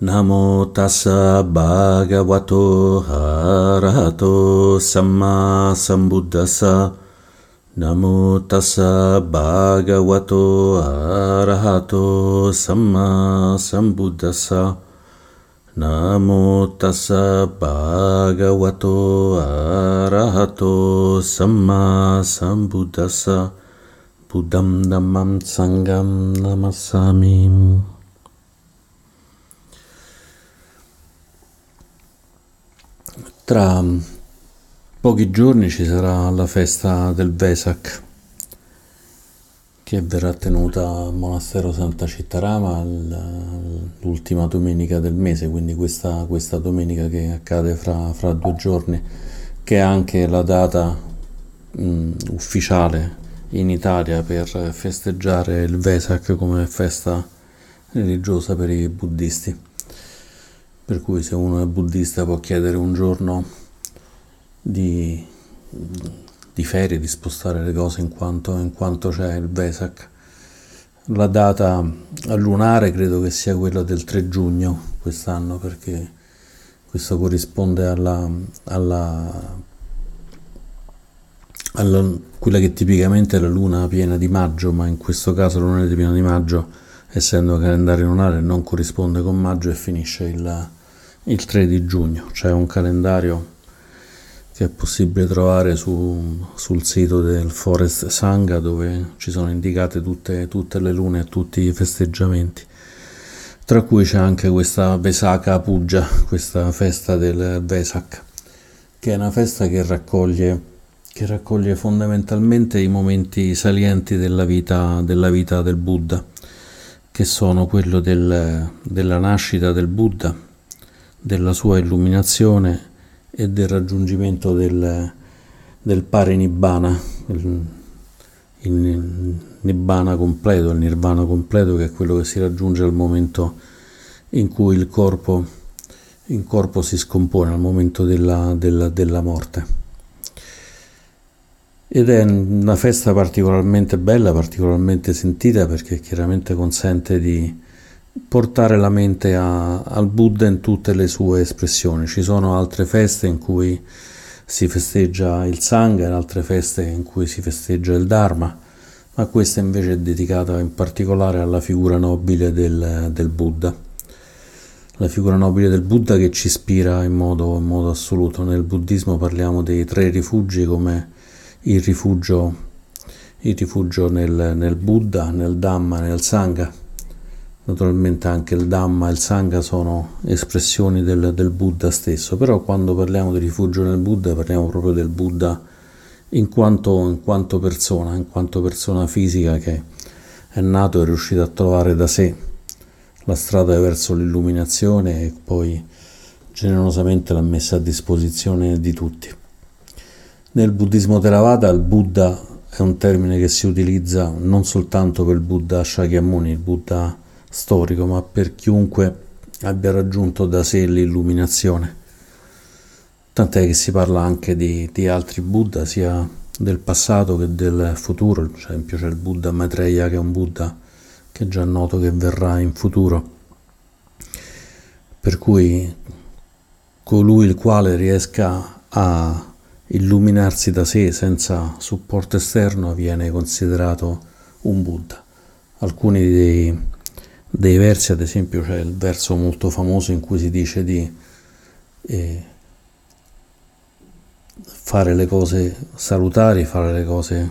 Namo tassa bhagavato arahato samma sambuddhassa. Namo tassa bhagavato arahato samma sambuddhassa. Namo tassa bhagavato arahato samma sambuddhassa. Buddham dhammam sangam namassami. Tra pochi giorni ci sarà la festa del Vesak che verrà tenuta al monastero Santa Cittarama l'ultima domenica del mese, quindi questa, questa domenica che accade fra, fra, due giorni, che è anche la data mh, ufficiale in Italia per festeggiare il Vesak come festa religiosa per i buddisti per cui se uno è buddista può chiedere un giorno di, di ferie, di spostare le cose in quanto, in quanto c'è il Vesak. La data lunare credo che sia quella del 3 giugno quest'anno perché questo corrisponde alla, alla, alla, quella che tipicamente è la luna piena di maggio, ma in questo caso la luna piena di maggio, essendo calendario lunare, non corrisponde con maggio e finisce il, il 3 di giugno. C'è un calendario che è possibile trovare su, sul sito del Forest Sangha dove ci sono indicate tutte, tutte, le lune e tutti i festeggiamenti. Tra cui c'è anche questa Vesaka Puja, questa festa del Vesak, che è una festa che raccoglie, che raccoglie fondamentalmente i momenti salienti della vita, della vita del Buddha, che sono quello del, della nascita del Buddha, della sua illuminazione e del raggiungimento del, del parinibbana, il, il nibbana completo, il nirvana completo che è quello che si raggiunge al momento in cui il corpo, il corpo si scompone, al momento della, della, della morte. Ed è una festa particolarmente bella, particolarmente sentita perché chiaramente consente di, portare la mente a, al Buddha in tutte le sue espressioni. Ci sono altre feste in cui si festeggia il Sangha, altre feste in cui si festeggia il Dharma, ma questa invece è dedicata in particolare alla figura nobile del, del Buddha. La figura nobile del Buddha che ci ispira in modo, in modo assoluto. Nel buddismo parliamo dei tre rifugi come il rifugio, il rifugio nel, nel Buddha, nel Dhamma, nel Sangha Naturalmente anche il Dhamma e il Sangha sono espressioni del, del, Buddha stesso, però quando parliamo di rifugio nel Buddha parliamo proprio del Buddha in quanto, in quanto persona, in quanto persona fisica che è nato e è riuscito a trovare da sé la strada verso l'illuminazione e poi generosamente l'ha messa a disposizione di tutti. Nel buddismo Theravada il Buddha è un termine che si utilizza non soltanto per il Buddha Shakyamuni, il Buddha storico, ma per chiunque abbia raggiunto da sé l'illuminazione. Tant'è che si parla anche di, di altri Buddha, sia del passato che del futuro. Per esempio c'è il Buddha Maitreya che è un Buddha che è già noto che verrà in futuro. Per cui colui il quale riesca a illuminarsi da sé senza supporto esterno viene considerato un Buddha. Alcuni dei dei versi, ad esempio c'è il verso molto famoso in cui si dice di eh, fare le cose salutari, fare le cose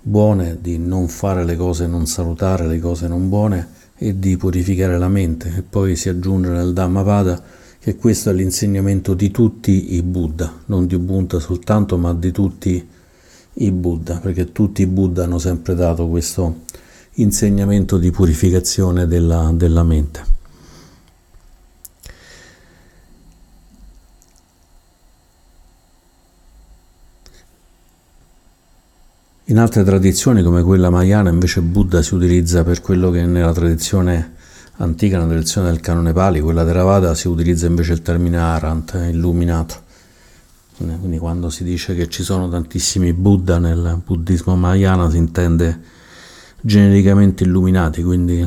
buone, di non fare le cose non salutare, le cose non buone e di purificare la mente. E poi si aggiunge nel Dhammapada che questo è l'insegnamento di tutti i Buddha, non di Ubuntu soltanto, ma di tutti i Buddha, perché tutti i Buddha hanno sempre dato questo insegnamento di purificazione della, della mente. In altre tradizioni come quella Mayana invece Buddha si utilizza per quello che nella tradizione antica, nella tradizione del canone Pali, quella Theravada, si utilizza invece il termine Arant, illuminato. Quindi quando si dice che ci sono tantissimi Buddha nel buddismo Mayana si intende genericamente illuminati, quindi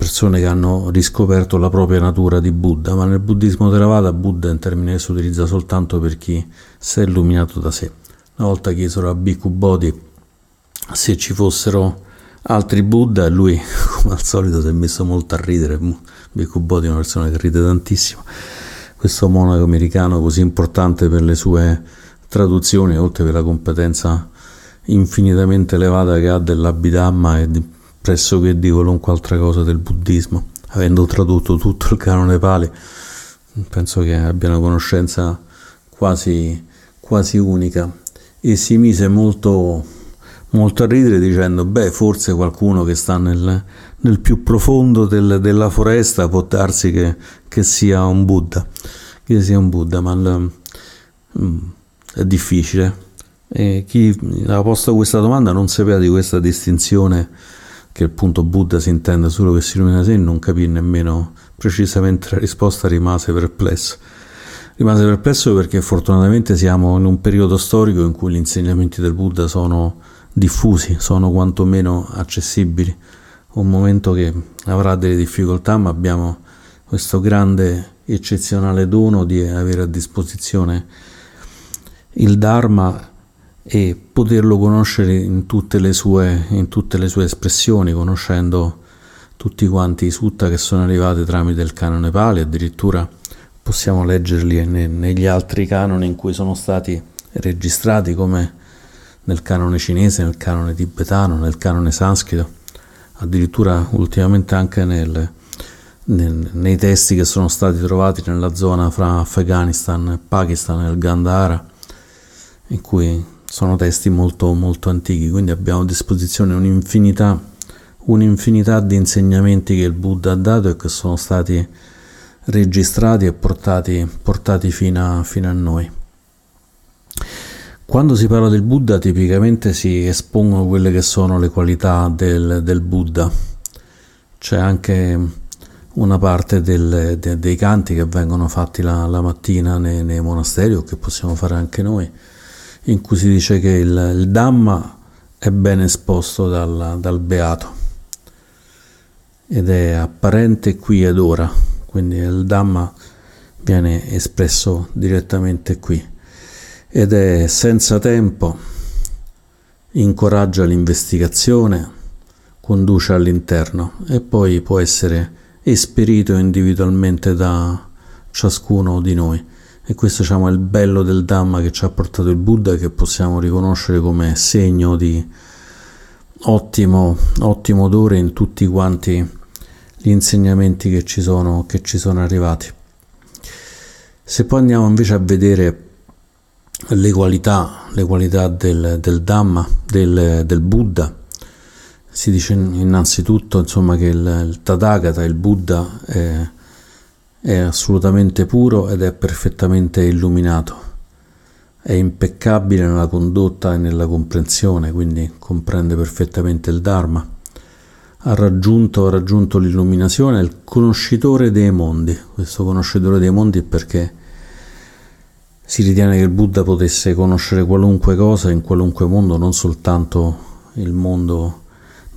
persone che hanno riscoperto la propria natura di Buddha, ma nel buddismo Theravada Buddha è un termine che si utilizza soltanto per chi si è illuminato da sé. Una volta chiesero a Bhikkhu Bodhi se ci fossero altri Buddha e lui, come al solito, si è messo molto a ridere. Bhikkhu Bodhi è una persona che ride tantissimo. Questo monaco americano così importante per le sue traduzioni, oltre per la competenza infinitamente elevata che ha dell'Abhidhamma e di, pressoché di qualunque altra cosa del buddismo, avendo tradotto tutto il canone Pali, penso che abbia una conoscenza quasi, quasi unica. E si mise molto, molto a ridere dicendo beh forse qualcuno che sta nel, nel più profondo del, della foresta può darsi che, che, sia un Buddha che sia un Buddha ma il, mm, è difficile e chi ha posto questa domanda non sapeva di questa distinzione che appunto Buddha si intende solo che si illumina sé non capì nemmeno precisamente la risposta rimase perplesso. Rimase perplesso perché fortunatamente siamo in un periodo storico in cui gli insegnamenti del Buddha sono diffusi, sono quantomeno accessibili. Un momento che avrà delle difficoltà, ma abbiamo questo grande eccezionale dono di avere a disposizione il Dharma e poterlo conoscere in tutte le sue, in tutte le sue espressioni, conoscendo tutti quanti i sutta che sono arrivati tramite il canone Pali, addirittura possiamo leggerli negli altri canoni in cui sono stati registrati come nel canone cinese, nel canone tibetano, nel canone sanscrito, addirittura ultimamente anche nel, nel, nei testi che sono stati trovati nella zona fra Afghanistan e Pakistan, nel Gandhara, in cui sono testi molto, molto antichi, quindi abbiamo a disposizione un'infinità, un'infinità di insegnamenti che il Buddha ha dato e che sono stati registrati e portati, portati fino, a, fino a noi. Quando si parla del Buddha tipicamente si espongono quelle che sono le qualità del, del Buddha. C'è anche una parte del, de, dei canti che vengono fatti la, la mattina nei, nei monasteri o che possiamo fare anche noi in cui si dice che il, il Dhamma è ben esposto dal, dal Beato ed è apparente qui ed ora, quindi il Dhamma viene espresso direttamente qui ed è senza tempo, incoraggia l'investigazione, conduce all'interno e poi può essere esperito individualmente da ciascuno di noi. E questo diciamo, è il bello del Dhamma che ci ha portato il Buddha, che possiamo riconoscere come segno di ottimo, ottimo odore in tutti quanti gli insegnamenti che ci sono, che ci sono arrivati. Se poi andiamo invece a vedere le qualità, le qualità del, del Dhamma, del, del, Buddha, si dice innanzitutto insomma, che il, il Tathagata, il Buddha, è è assolutamente puro ed è perfettamente illuminato. È impeccabile nella condotta e nella comprensione, quindi comprende perfettamente il Dharma. Ha raggiunto, ha raggiunto l'illuminazione, è il conoscitore dei mondi. Questo conoscitore dei mondi perché si ritiene che il Buddha potesse conoscere qualunque cosa in qualunque mondo, non soltanto il mondo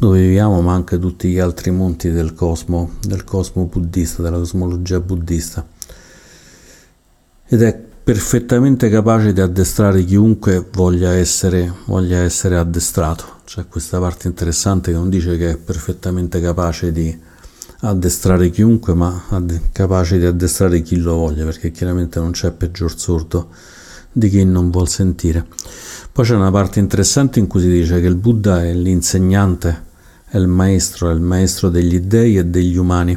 dove viviamo, ma anche tutti gli altri monti del cosmo, del cosmo buddista, della cosmologia buddista. Ed è perfettamente capace di addestrare chiunque voglia essere, voglia essere addestrato. C'è questa parte interessante che non dice che è perfettamente capace di addestrare chiunque, ma capace di addestrare chi lo voglia, perché chiaramente non c'è peggior sordo di chi non vuol sentire. Poi c'è una parte interessante in cui si dice che il Buddha è l'insegnante è il maestro, è il maestro degli dei e degli umani.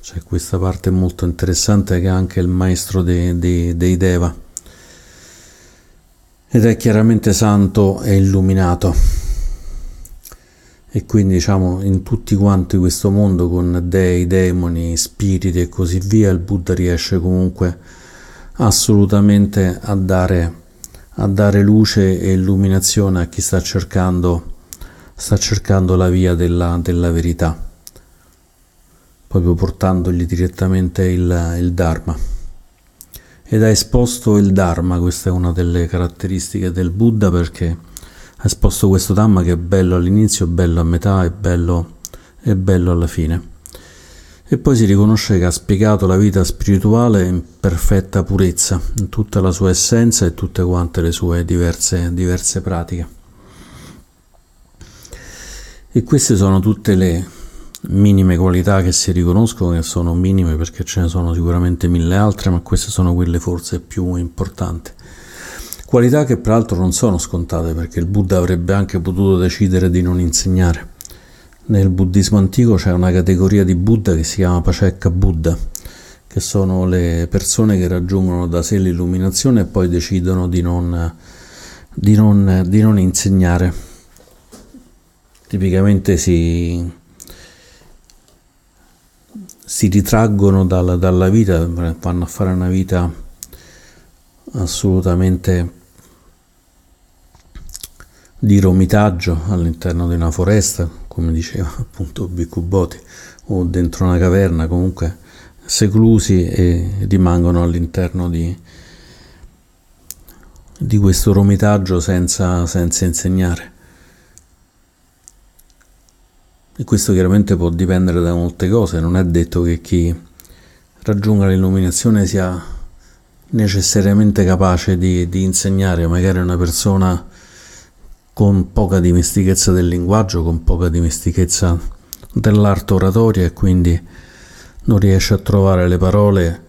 C'è questa parte molto interessante che è anche il maestro dei, dei, dei Deva. Ed è chiaramente santo e illuminato. E quindi diciamo in tutti quanti questo mondo con dei, demoni, spiriti e così via, il Buddha riesce comunque assolutamente a dare, a dare luce e illuminazione a chi sta cercando sta cercando la via della, della verità, proprio portandogli direttamente il, il Dharma. Ed ha esposto il Dharma, questa è una delle caratteristiche del Buddha perché ha esposto questo Dhamma che è bello all'inizio, bello a metà e bello, bello alla fine. e poi si riconosce che ha spiegato la vita spirituale in perfetta purezza, in tutta la sua essenza e tutte quante le sue diverse, diverse pratiche. E queste sono tutte le minime qualità che si riconoscono, che sono minime perché ce ne sono sicuramente mille altre, ma queste sono quelle forse più importanti. Qualità che peraltro non sono scontate perché il Buddha avrebbe anche potuto decidere di non insegnare. Nel buddismo antico c'è una categoria di Buddha che si chiama Pacekka Buddha, che sono le persone che raggiungono da sé l'illuminazione e poi decidono di non, di non, di non insegnare. Tipicamente si, si ritraggono dalla, dalla vita, vanno a fare una vita assolutamente di romitaggio all'interno di una foresta, come diceva appunto Bhikkhu o dentro una caverna, comunque seclusi e rimangono all'interno di, di questo romitaggio senza, senza insegnare. E questo chiaramente può dipendere da molte cose, non è detto che chi raggiunga l'illuminazione sia necessariamente capace di, di insegnare, magari una persona con poca dimestichezza del linguaggio, con poca dimestichezza dell'arte oratoria e quindi non riesce a trovare le parole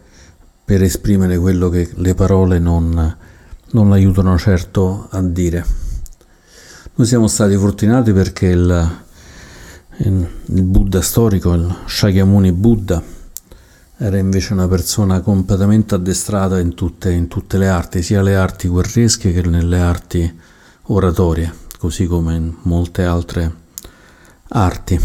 per esprimere quello che le parole non, non aiutano certo a dire. Noi siamo stati fortunati perché il, il Buddha storico, il Shakyamuni Buddha, era invece una persona completamente addestrata in tutte, in tutte le arti, sia le arti guerresche che nelle arti oratorie, così come in molte altre arti,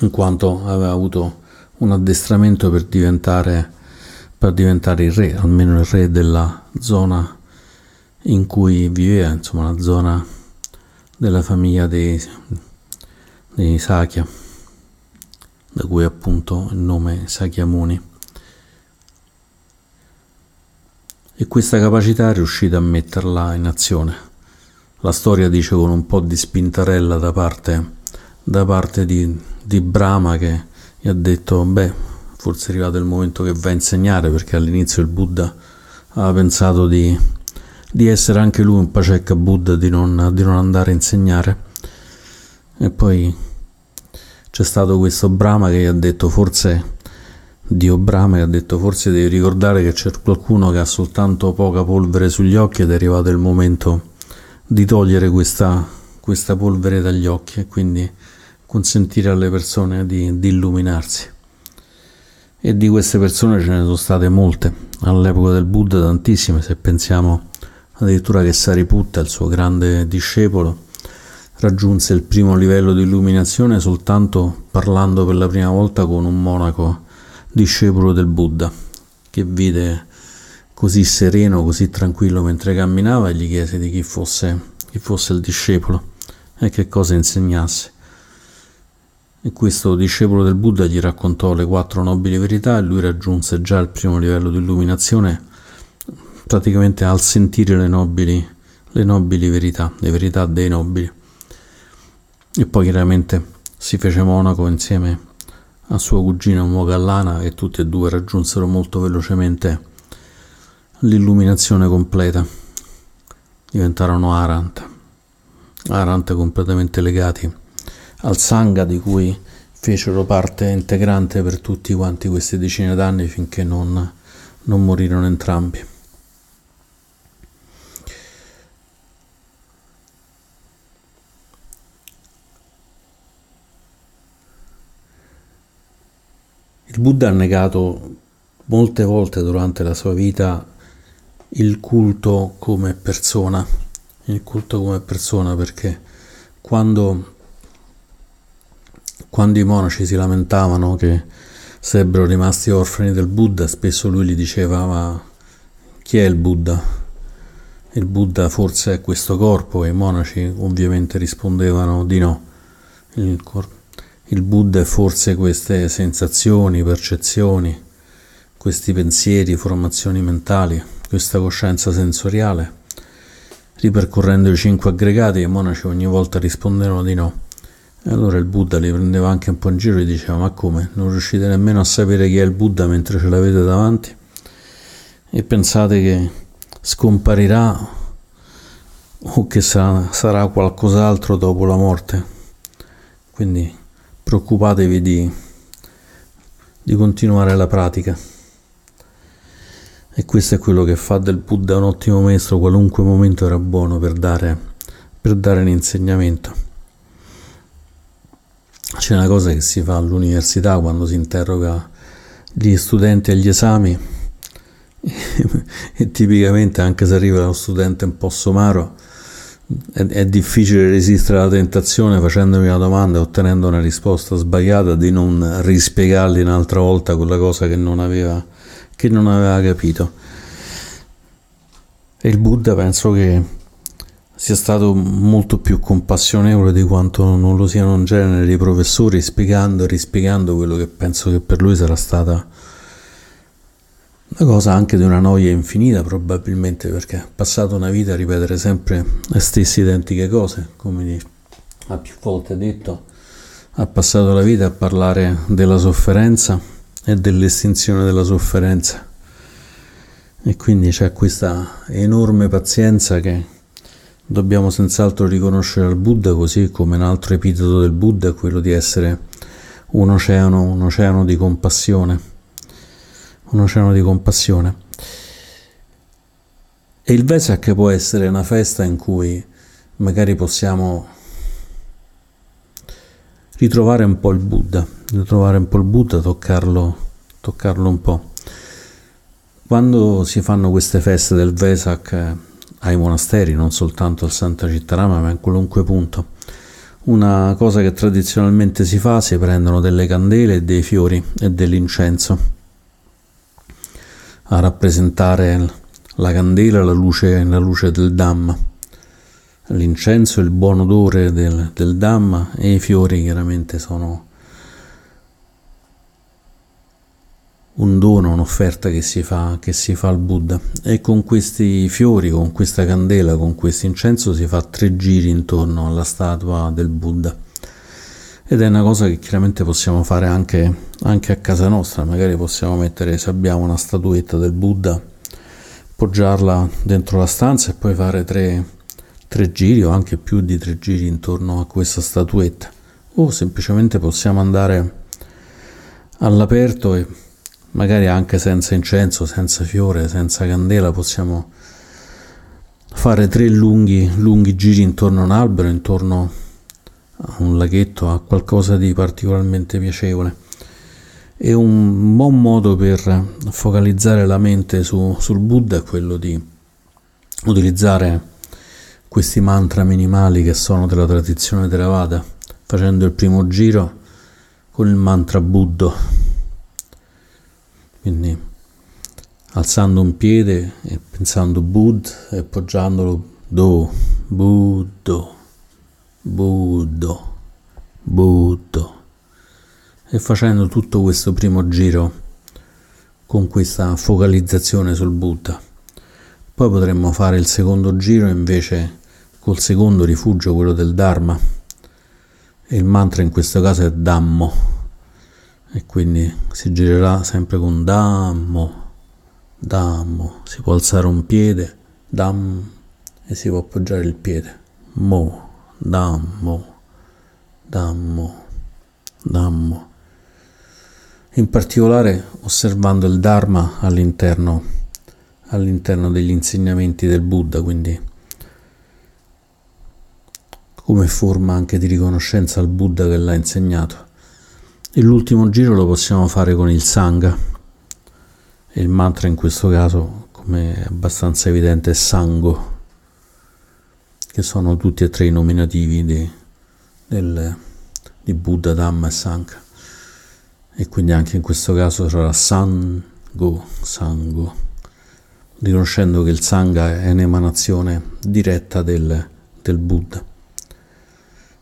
in quanto aveva avuto un addestramento per diventare, per diventare il re, almeno il re della zona in cui viveva, insomma la zona della famiglia dei, dei Sakya, da cui appunto il nome Sakyamuni. e questa capacità è riuscita a metterla in azione. La storia dice con un po' di spintarella da parte, da parte di, di Brahma che gli ha detto beh forse è arrivato il momento che va a insegnare perché all'inizio il Buddha aveva pensato di, di essere anche lui un Pacekka Buddha, di non, di non andare a insegnare e poi c'è stato questo Brahma che ha detto forse Dio Brahma e ha detto forse devi ricordare che c'è qualcuno che ha soltanto poca polvere sugli occhi ed è arrivato il momento di togliere questa, questa polvere dagli occhi e quindi consentire alle persone di, di illuminarsi. E di queste persone ce ne sono state molte, all'epoca del Buddha tantissime, se pensiamo addirittura che Sariputta, il suo grande discepolo, raggiunse il primo livello di illuminazione soltanto parlando per la prima volta con un monaco discepolo del Buddha, che vide così sereno, così tranquillo mentre camminava e gli chiese di chi fosse, chi fosse il discepolo e che cosa insegnasse. E questo discepolo del Buddha gli raccontò le quattro nobili verità e lui raggiunse già il primo livello di illuminazione praticamente al sentire le nobili, le nobili verità, le verità dei nobili. E poi chiaramente si fece monaco insieme a sua cugina Mogallana e tutti e due raggiunsero molto velocemente l'illuminazione completa. Diventarono Arant, Arant completamente legati al Sangha di cui fecero parte integrante per tutti quanti queste decine d'anni finché non, non morirono entrambi. Il Buddha ha negato molte volte durante la sua vita il culto come persona, il culto come persona perché quando, quando i monaci si lamentavano che sarebbero rimasti orfani del Buddha, spesso lui gli diceva ma chi è il Buddha? Il Buddha forse è questo corpo e i monaci ovviamente rispondevano di no. Il corpo il Buddha è forse queste sensazioni, percezioni, questi pensieri, formazioni mentali, questa coscienza sensoriale. Ripercorrendo i cinque aggregati, i monaci ogni volta rispondevano di no. E allora il Buddha li prendeva anche un po' in giro e diceva ma come, non riuscite nemmeno a sapere chi è il Buddha mentre ce l'avete davanti? E pensate che scomparirà o che sarà, sarà qualcos'altro dopo la morte? Quindi preoccupatevi di, di continuare la pratica. E questo è quello che fa del Buddha un ottimo maestro, qualunque momento era buono per dare, per dare l'insegnamento. C'è una cosa che si fa all'università quando si interroga gli studenti agli esami e tipicamente anche se arriva uno studente un po' somaro è, è, difficile resistere alla tentazione facendomi una domanda e ottenendo una risposta sbagliata di non rispiegargli un'altra volta quella cosa che non aveva, che non aveva capito. E il Buddha penso che sia stato molto più compassionevole di quanto non lo siano in genere i professori, spiegando e rispiegando quello che penso che per lui sarà stata una cosa anche di una noia infinita probabilmente perché ha passato una vita a ripetere sempre le stesse identiche cose, come ha più volte detto, ha passato la vita a parlare della sofferenza e dell'estinzione della sofferenza. E quindi c'è questa enorme pazienza che dobbiamo senz'altro riconoscere al Buddha, così come un altro epiteto del Buddha è quello di essere un oceano, un oceano di compassione un oceano di compassione. E il Vesak può essere una festa in cui magari possiamo ritrovare un po' il Buddha, ritrovare un po' il Buddha, toccarlo, toccarlo un po'. Quando si fanno queste feste del Vesak eh, ai monasteri, non soltanto al Santa Cittarama, ma in qualunque punto, una cosa che tradizionalmente si fa, si prendono delle candele, dei fiori e dell'incenso a rappresentare la candela, la luce, la luce del Dhamma, l'incenso, il buon odore del, del Dhamma e i fiori chiaramente sono un dono, un'offerta che si, fa, che si fa al Buddha. E con questi fiori, con questa candela, con questo incenso si fa tre giri intorno alla statua del Buddha ed è una cosa che chiaramente possiamo fare anche, anche a casa nostra, magari possiamo mettere, se abbiamo una statuetta del Buddha, poggiarla dentro la stanza e poi fare tre, tre giri o anche più di tre giri intorno a questa statuetta. O semplicemente possiamo andare all'aperto e magari anche senza incenso, senza fiore, senza candela possiamo fare tre lunghi, lunghi giri intorno a un albero, intorno a un laghetto, a qualcosa di particolarmente piacevole. E un buon modo per focalizzare la mente su, sul Buddha è quello di utilizzare questi mantra minimali che sono della tradizione Theravada, facendo il primo giro con il mantra Buddha. Quindi alzando un piede e pensando Bud e poggiandolo Do, Buddha. Buddo, Buddo. E facendo tutto questo primo giro con questa focalizzazione sul Buddha. Poi potremmo fare il secondo giro invece col secondo rifugio, quello del Dharma. Il mantra in questo caso è Dhammo. E quindi si girerà sempre con Dhammo, Dhammo. Si può alzare un piede, Dham, e si può appoggiare il piede, Mo. Dhammo, Dhammo, Dhammo. In particolare osservando il Dharma all'interno, all'interno degli insegnamenti del Buddha, quindi come forma anche di riconoscenza al Buddha che l'ha insegnato. E l'ultimo giro lo possiamo fare con il Sangha. Il mantra in questo caso, come è abbastanza evidente, è Sango che sono tutti e tre i nominativi di, del, di Buddha, Dhamma e Sangha. E quindi anche in questo caso sarà Sango, Sango, riconoscendo che il Sangha è un'emanazione diretta del, del Buddha.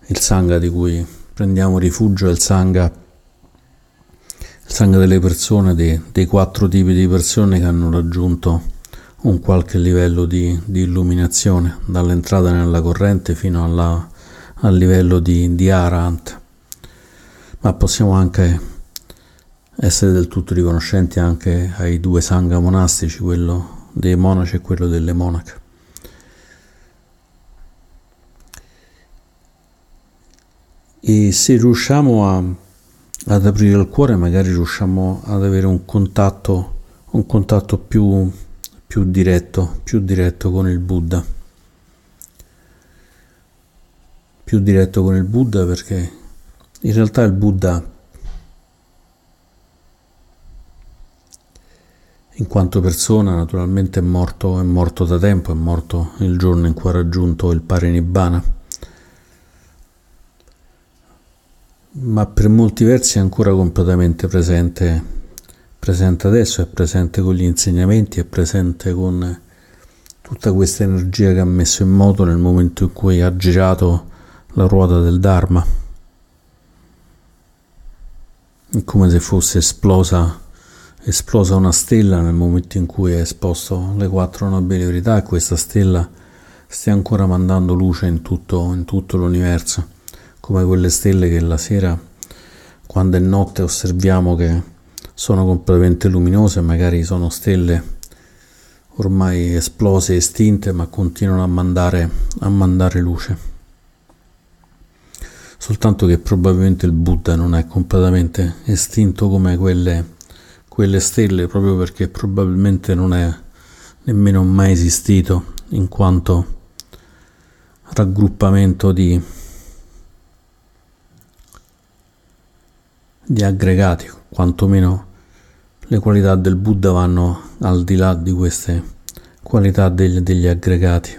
Il Sangha di cui prendiamo rifugio è il Sangha, il Sangha delle persone, dei, dei quattro tipi di persone che hanno raggiunto un qualche livello di, di illuminazione dall'entrata nella corrente fino alla, a livello di, di Arahant, ma possiamo anche essere del tutto riconoscenti anche ai due sangha monastici, quello dei monaci e quello delle monache. E se riusciamo a, ad aprire il cuore, magari riusciamo ad avere un contatto, un contatto più, più diretto, più diretto con il Buddha. Più diretto con il Buddha perché in realtà il Buddha in quanto persona naturalmente è morto, è morto da tempo, è morto il giorno in cui ha raggiunto il Parinibbana, ma per molti versi è ancora completamente presente, presente adesso, è presente con gli insegnamenti, è presente con tutta questa energia che ha messo in moto nel momento in cui ha girato la ruota del Dharma, è come se fosse esplosa esplosa una stella nel momento in cui è esposto le quattro nobili verità e questa stella stia ancora mandando luce in tutto, in tutto l'universo, come quelle stelle che la sera, quando è notte, osserviamo che sono completamente luminose, magari sono stelle ormai esplose, estinte, ma continuano a mandare, a mandare luce. Soltanto che probabilmente il Buddha non è completamente estinto come quelle quelle stelle proprio perché probabilmente non è nemmeno mai esistito in quanto raggruppamento di, di aggregati, quantomeno le qualità del Buddha vanno al di là di queste qualità degli, degli aggregati.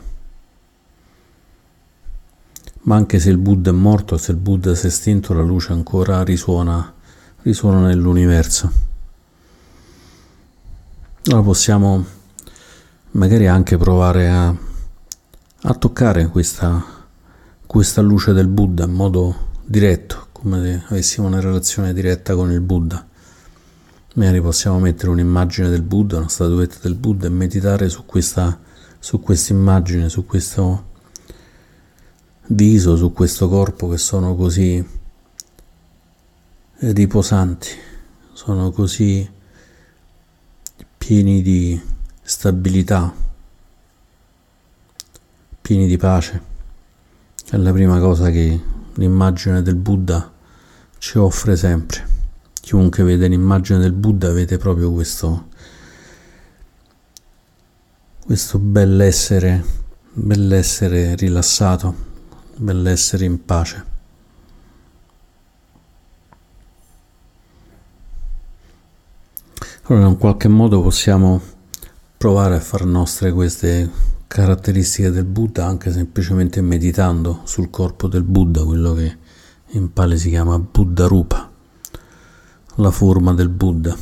Ma anche se il Buddha è morto, se il Buddha si è estinto, la luce ancora risuona, risuona nell'universo. Allora possiamo magari anche provare a, a toccare questa, questa luce del Buddha in modo diretto, come se avessimo una relazione diretta con il Buddha. Magari possiamo mettere un'immagine del Buddha, una statuetta del Buddha e meditare su questa, su immagine, su questo viso, su questo corpo che sono così riposanti, sono così pieni di stabilità, pieni di pace. È la prima cosa che l'immagine del Buddha ci offre sempre. Chiunque vede l'immagine del Buddha vede proprio questo, questo bellessere, bellessere rilassato, bellessere in pace. Allora in qualche modo possiamo provare a far nostre queste caratteristiche del Buddha anche semplicemente meditando sul corpo del Buddha, quello che in Pali si chiama Buddha Rupa, la forma del Buddha.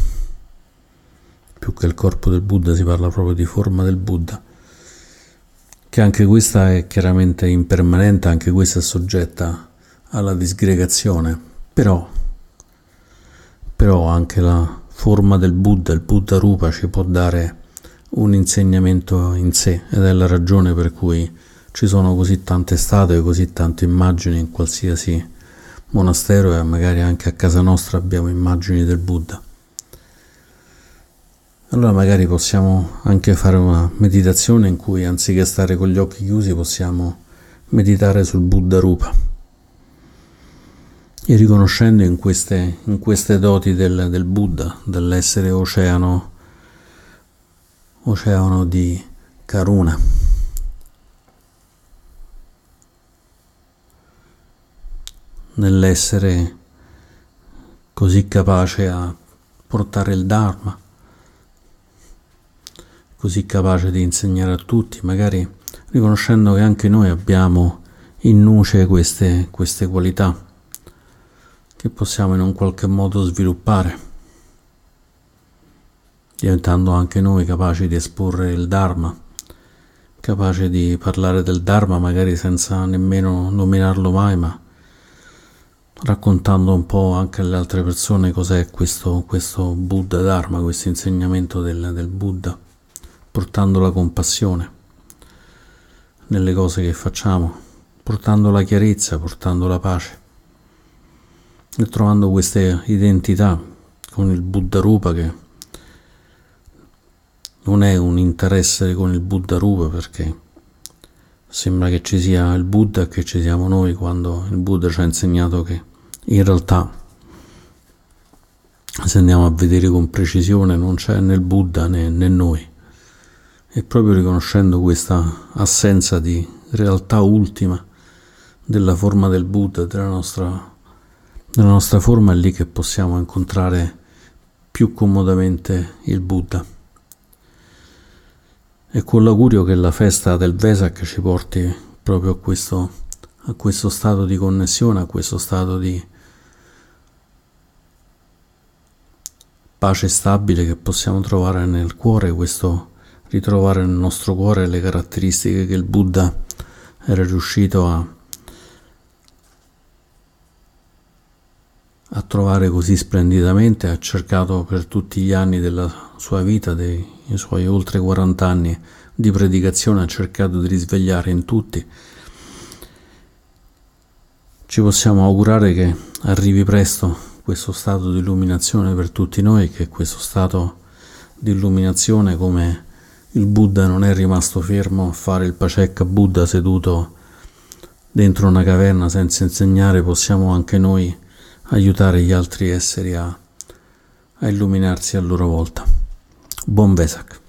Più che il corpo del Buddha si parla proprio di forma del Buddha, che anche questa è chiaramente impermanente, anche questa è soggetta alla disgregazione, però, però anche la forma del Buddha, il Buddha Rupa ci può dare un insegnamento in sé ed è la ragione per cui ci sono così tante statue, così tante immagini in qualsiasi monastero e magari anche a casa nostra abbiamo immagini del Buddha. Allora magari possiamo anche fare una meditazione in cui anziché stare con gli occhi chiusi possiamo meditare sul Buddha Rupa e riconoscendo in queste, in queste doti del, del, Buddha, dell'essere oceano, oceano di Karuna. Nell'essere così capace a portare il Dharma, così capace di insegnare a tutti, magari riconoscendo che anche noi abbiamo in nuce queste, queste qualità che possiamo in un qualche modo sviluppare, diventando anche noi capaci di esporre il Dharma, capaci di parlare del Dharma magari senza nemmeno nominarlo mai, ma raccontando un po' anche alle altre persone cos'è questo, questo Buddha Dharma, questo insegnamento del, del Buddha, portando la compassione nelle cose che facciamo, portando la chiarezza, portando la pace e trovando queste identità con il Buddha Rupa che non è un interesse con il Buddha Rupa perché sembra che ci sia il Buddha e che ci siamo noi quando il Buddha ci ha insegnato che in realtà se andiamo a vedere con precisione non c'è né il Buddha né, né noi e proprio riconoscendo questa assenza di realtà ultima della forma del Buddha, della nostra, della nostra forma, è lì che possiamo incontrare più comodamente il Buddha. E con l'augurio che la festa del Vesak ci porti proprio a questo, a questo stato di connessione, a questo stato di pace stabile che possiamo trovare nel cuore, questo ritrovare nel nostro cuore le caratteristiche che il Buddha era riuscito a, a trovare così splendidamente, ha cercato per tutti gli anni della sua vita, dei suoi oltre 40 anni di predicazione, ha cercato di risvegliare in tutti. Ci possiamo augurare che arrivi presto questo stato di illuminazione per tutti noi, che questo stato di illuminazione come il Buddha non è rimasto fermo a fare il Pacekka Buddha seduto dentro una caverna senza insegnare, possiamo anche noi aiutare gli altri esseri a, a illuminarsi a loro volta. Buon Vesak.